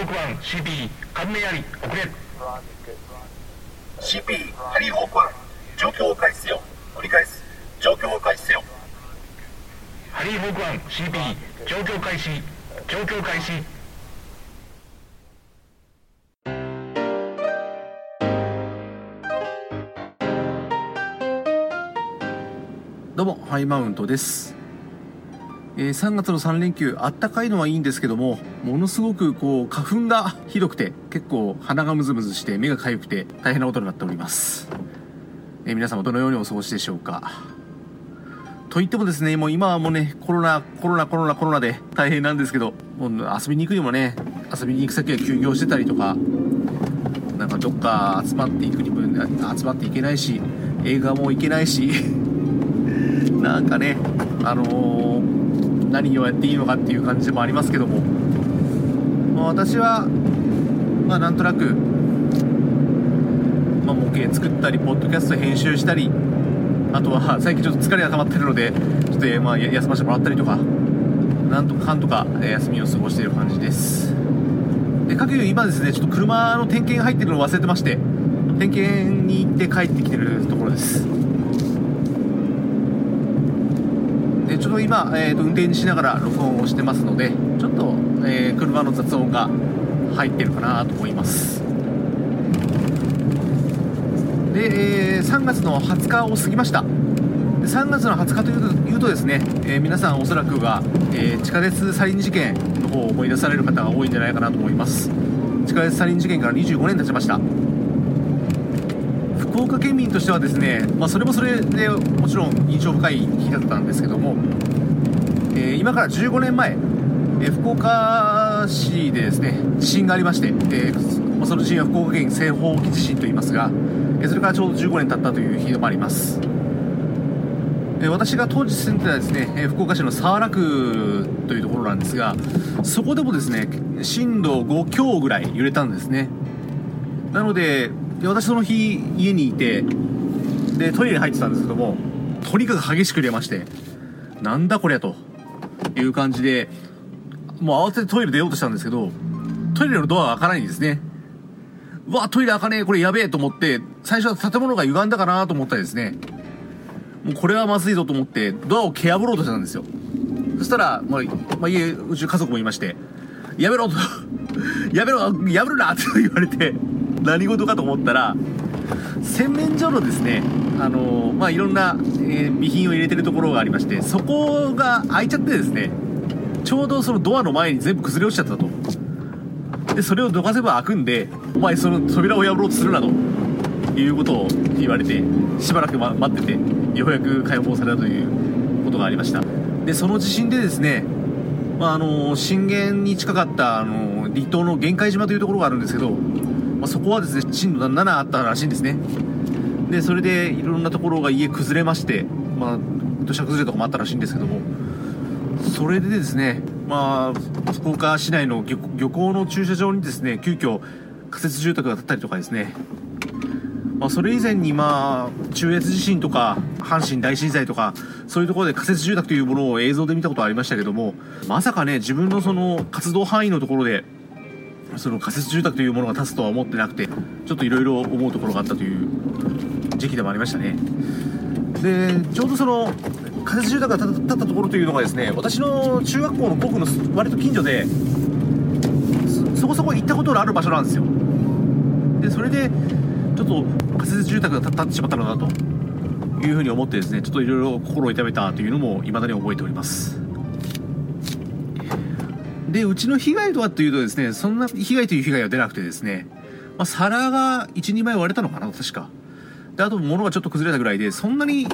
ホーク1 CP 関連あり遅れ CP ハリーホーク1状況を開始せよ。繰り返す。状況を開始せよ。ハリーホーク1 CP 状況開始状況開始どうもハイマウントです、えー3月の3連休あったかいのはいいんですけどもものすごくこう花粉がひどくて結構鼻がムズムズして目が痒くて大変なことになっております、えー皆様どのようにお過ごしでしょうか。と言ってもですねもう今はもうねコロナコロナコロナコロナで大変なんですけどもう遊びに行くにもね遊びに行く先は休業してたりとかなんかどっか集まっていくにも集まっていけないし映画も行けないし なんかね、あのー何をやっていいのかっていう感じでもありますけども、まあ、私は、まあ、なんとなく、まあ、模型作ったり、ポッドキャスト編集したり、あとは最近ちょっと疲れが溜まってるので、ちょっと、まあ、休ませてもらったりとか、なんとかかんとか、休みを過ごしている感じです。で、かくいう今ですね、ちょっと車の点検入ってるのを忘れてまして、点検に行って帰ってきてるところです。でちょっと今、えー、と運転しながら録音をしてますのでちょっと、えー車の雑音が入ってるかなと思います。で、えー3月の20日を過ぎました。で3月の20日というというとですね、えー皆さんおそらくは、えー地下鉄サリン事件の方を思い出される方が多いんじゃないかなと思います。地下鉄サリン事件から25年経ちました。福岡県民としてはですね、まあ、それもそれでもちろん印象深い日だったんですけども、えー今から15年前、えー福岡市でですね地震がありまして、えーまその地震は福岡県西方沖地震といいますが、えそれからちょうど15年経ったという日でもあります、え私が当時住んでたですね、え福岡市の早良区というところなんですがそこでもですね震度5強ぐらい揺れたんですね。なのでで私その日家にいてでトイレに入ってたんですけどもとにかく激しく揺れましてなんだこりゃという感じでもう慌ててトイレ出ようとしたんですけどトイレのドアが開かないんですね。うわトイレ開かねえこれやべえと思って最初は建物が歪んだかなと思ったらですね。もうこれはまずいぞと思ってドアを蹴破ろうとしたんですよ。そしたら、まあまあ、家うち家族もいましてやめろとやめろ破るなって言われて何事かと思ったら洗面所のですねあのまあいろんな、えー備品を入れてるところがありましてそこが開いちゃってですねちょうどそのドアの前に全部崩れ落ちちゃったと。でそれをどかせば開くんでお前その扉を破ろうとするなと。いうことを言われてしばらく、ま、待っててようやく解放されたということがありました。でその地震でですねまあ、あの震源に近かったあの離島の玄海島というところがあるんですけど、まあ、そこはですね震度7あったらしいんですね。でそれでいろんなところが家崩れまして、まあ、土砂崩れとかもあったらしいんですけども。それでですね、まあ、福岡市内の漁港の駐車場にですね急遽仮設住宅が建ったりとかですね。まあ、それ以前に、まあ、中越地震とか阪神大震災とかそういうところで仮設住宅というものを映像で見たことありましたけどもまさかね自分のその活動範囲のところでその仮設住宅というものが建つとは思ってなくてちょっといろいろ思うところがあったという時期でもありましたね。でちょうどその仮設住宅が建ったところというのがですね私の中学校の僕の割と近所でそこそこ行ったことのある場所なんですよ。でそれでちょっと仮設住宅が建ってしまったのだというふうに思ってですねちょっといろいろ心を痛めたというのも未だに覚えております。でうちの被害とはというとですねそんな被害という被害は出なくてですね、まあ、皿が12枚割れたのかな確か。であと物がちょっと崩れたぐらいでそんなに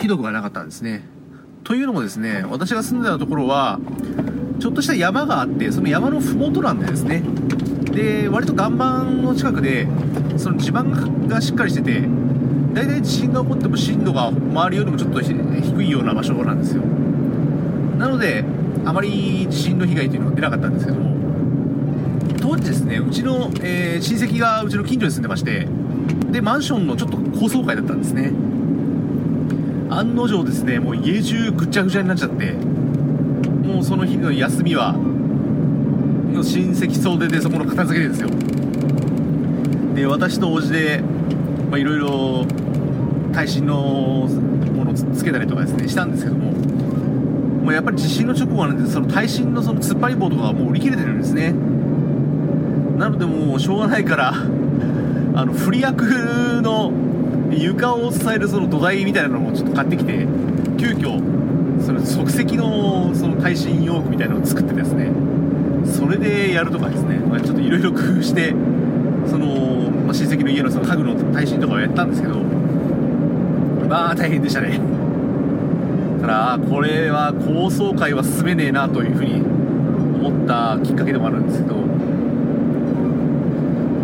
ひどくはなかったんですね。というのもですね私が住んでたところはちょっとした山があってその山の麓なんでですね。で割と岩盤の近くでその地盤がしっかりしてて大体地震が起こっても震度が周りよりもちょっと低いような場所なんですよ。なのであまり地震の被害というのは出なかったんですけども当時ですねうちの、えー親戚がうちの近所に住んでましてでマンションのちょっと高層階だったんですね。案の定ですねもう家中ぐちゃぐちゃになっちゃってもうその日の休みは親戚総出でそこの片付けてですよ。で私と叔父でまあいろいろ耐震のものをつけたりとかですねしたんですけどももうやっぱり地震の直後なんでその耐震のその突っ張り棒とかがもう売り切れてるんですね。なのでもうしょうがないから あの不利役の床を支えるその土台みたいなのもちょっと買ってきて急遽その即席のその耐震用具みたいなのを作ってですね。それでやるとかですね、まあ、ちょっといろいろ工夫してその、まあ、親戚の家のその家具の耐震とかをやったんですけどまあ大変でしたね。からこれは高層階は進めねえなというふうに思ったきっかけでもあるんですけど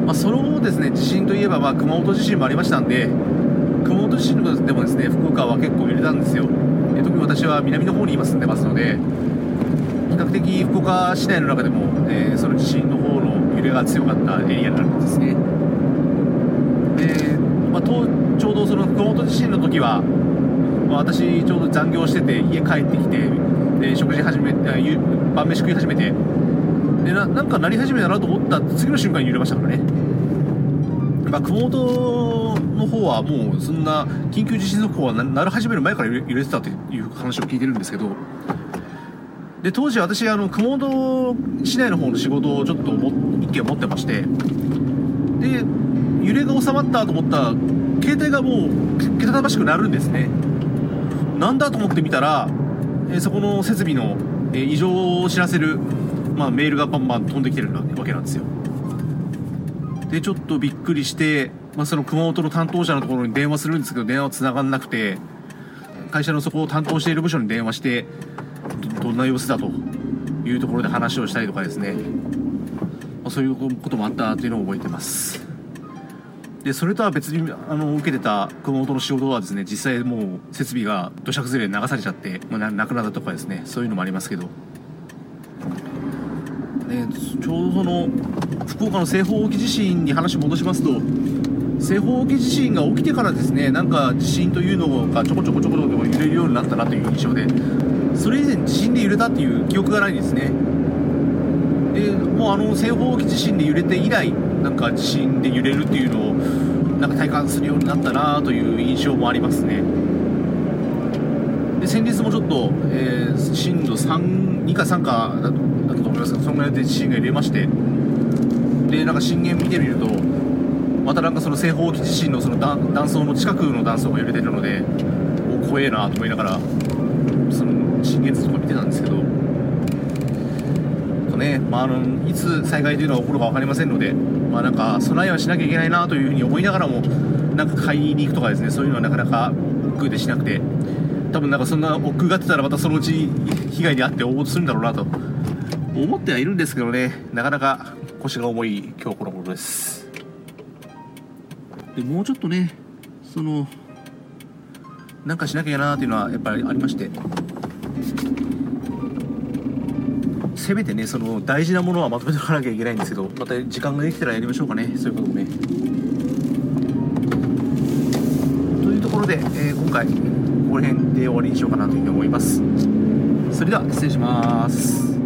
まあ、その後ですね地震といえばまあ熊本地震もありましたんで熊本地震でもですね福岡は結構揺れたんですよ。で特に私は南の方に今住んでますので比較的福岡市内の中でも、えー、その地震の方の揺れが強かったエリアなんですね。で、まあ、ちょうどその熊本地震の時は、まあ、私ちょうど残業してて家帰ってきてで食事始め晩飯食い始めて。でななんか鳴り始めたなと思った次の瞬間に揺れましたからね。まあ、熊本の方はもうそんな緊急地震速報は鳴り始める前から揺れてたという話を聞いてるんですけど。で当時私あの熊本市内の方の仕事をちょっと一件持ってまして。で揺れが収まったと思った携帯がもうけたたましくなるんですね。なんだと思ってみたら、えそこの設備の、え異常を知らせる、まあ、メールがバンバン飛んできてるわけなんですよ。でちょっとびっくりして、まあ、その熊本の担当者のところに電話するんですけど電話は繋がんなくて会社のそこを担当している部署に電話してどんな様子だというところで話をしたりとかですね、まあ、そういうこともあったというのを覚えてます。でそれとは別にあの受けてた熊本の仕事はですね実際もう設備が土砂崩れで流されちゃって、まあ、なくなったとかですねそういうのもありますけど。ね、ちょうどその福岡の西方沖地震に話戻しますと西方沖地震が起きてからですねなんか地震というのがちょこちょこちょこちょこ揺れるようになったなという印象でそれ以前地震で揺れたっていう記憶がないんですね。でもうあの西方沖地震で揺れて以来なんか地震で揺れるっていうのをなんか体感するようになったなという印象もありますね。で先日もちょっと、えー、震度3、2か3かだとだったと思いますがそのぐらいで地震が入れましてでなんか震源見てみるとまたなんかその西方沖地震のその断層の近くの断層が揺れてるのでお怖えなと思いながらその震源図とか見てたんですけどとね、まあ、あのいつ災害というのが起こるか分かりませんので、まあ、なんか備えはしなきゃいけないなというふうに思いながらもなんか買いに行くとかですねそういうのはなかなか億劫でしなくて。多分なんかそんな億劫がってたらまたそのうち被害に遭って応募するんだろうなと。思ってはいるんですけどね。なかなか腰が重い今日この頃です。でもうちょっとねそのなんかしなきゃなっていうのはやっぱりありまして。せめてねその大事なものはまとめておかなきゃいけないんですけどまた時間ができたらやりましょうかね。そういうこともねというところで、えー、今回この辺で終わりにしようかなというふうに思います。それでは失礼します。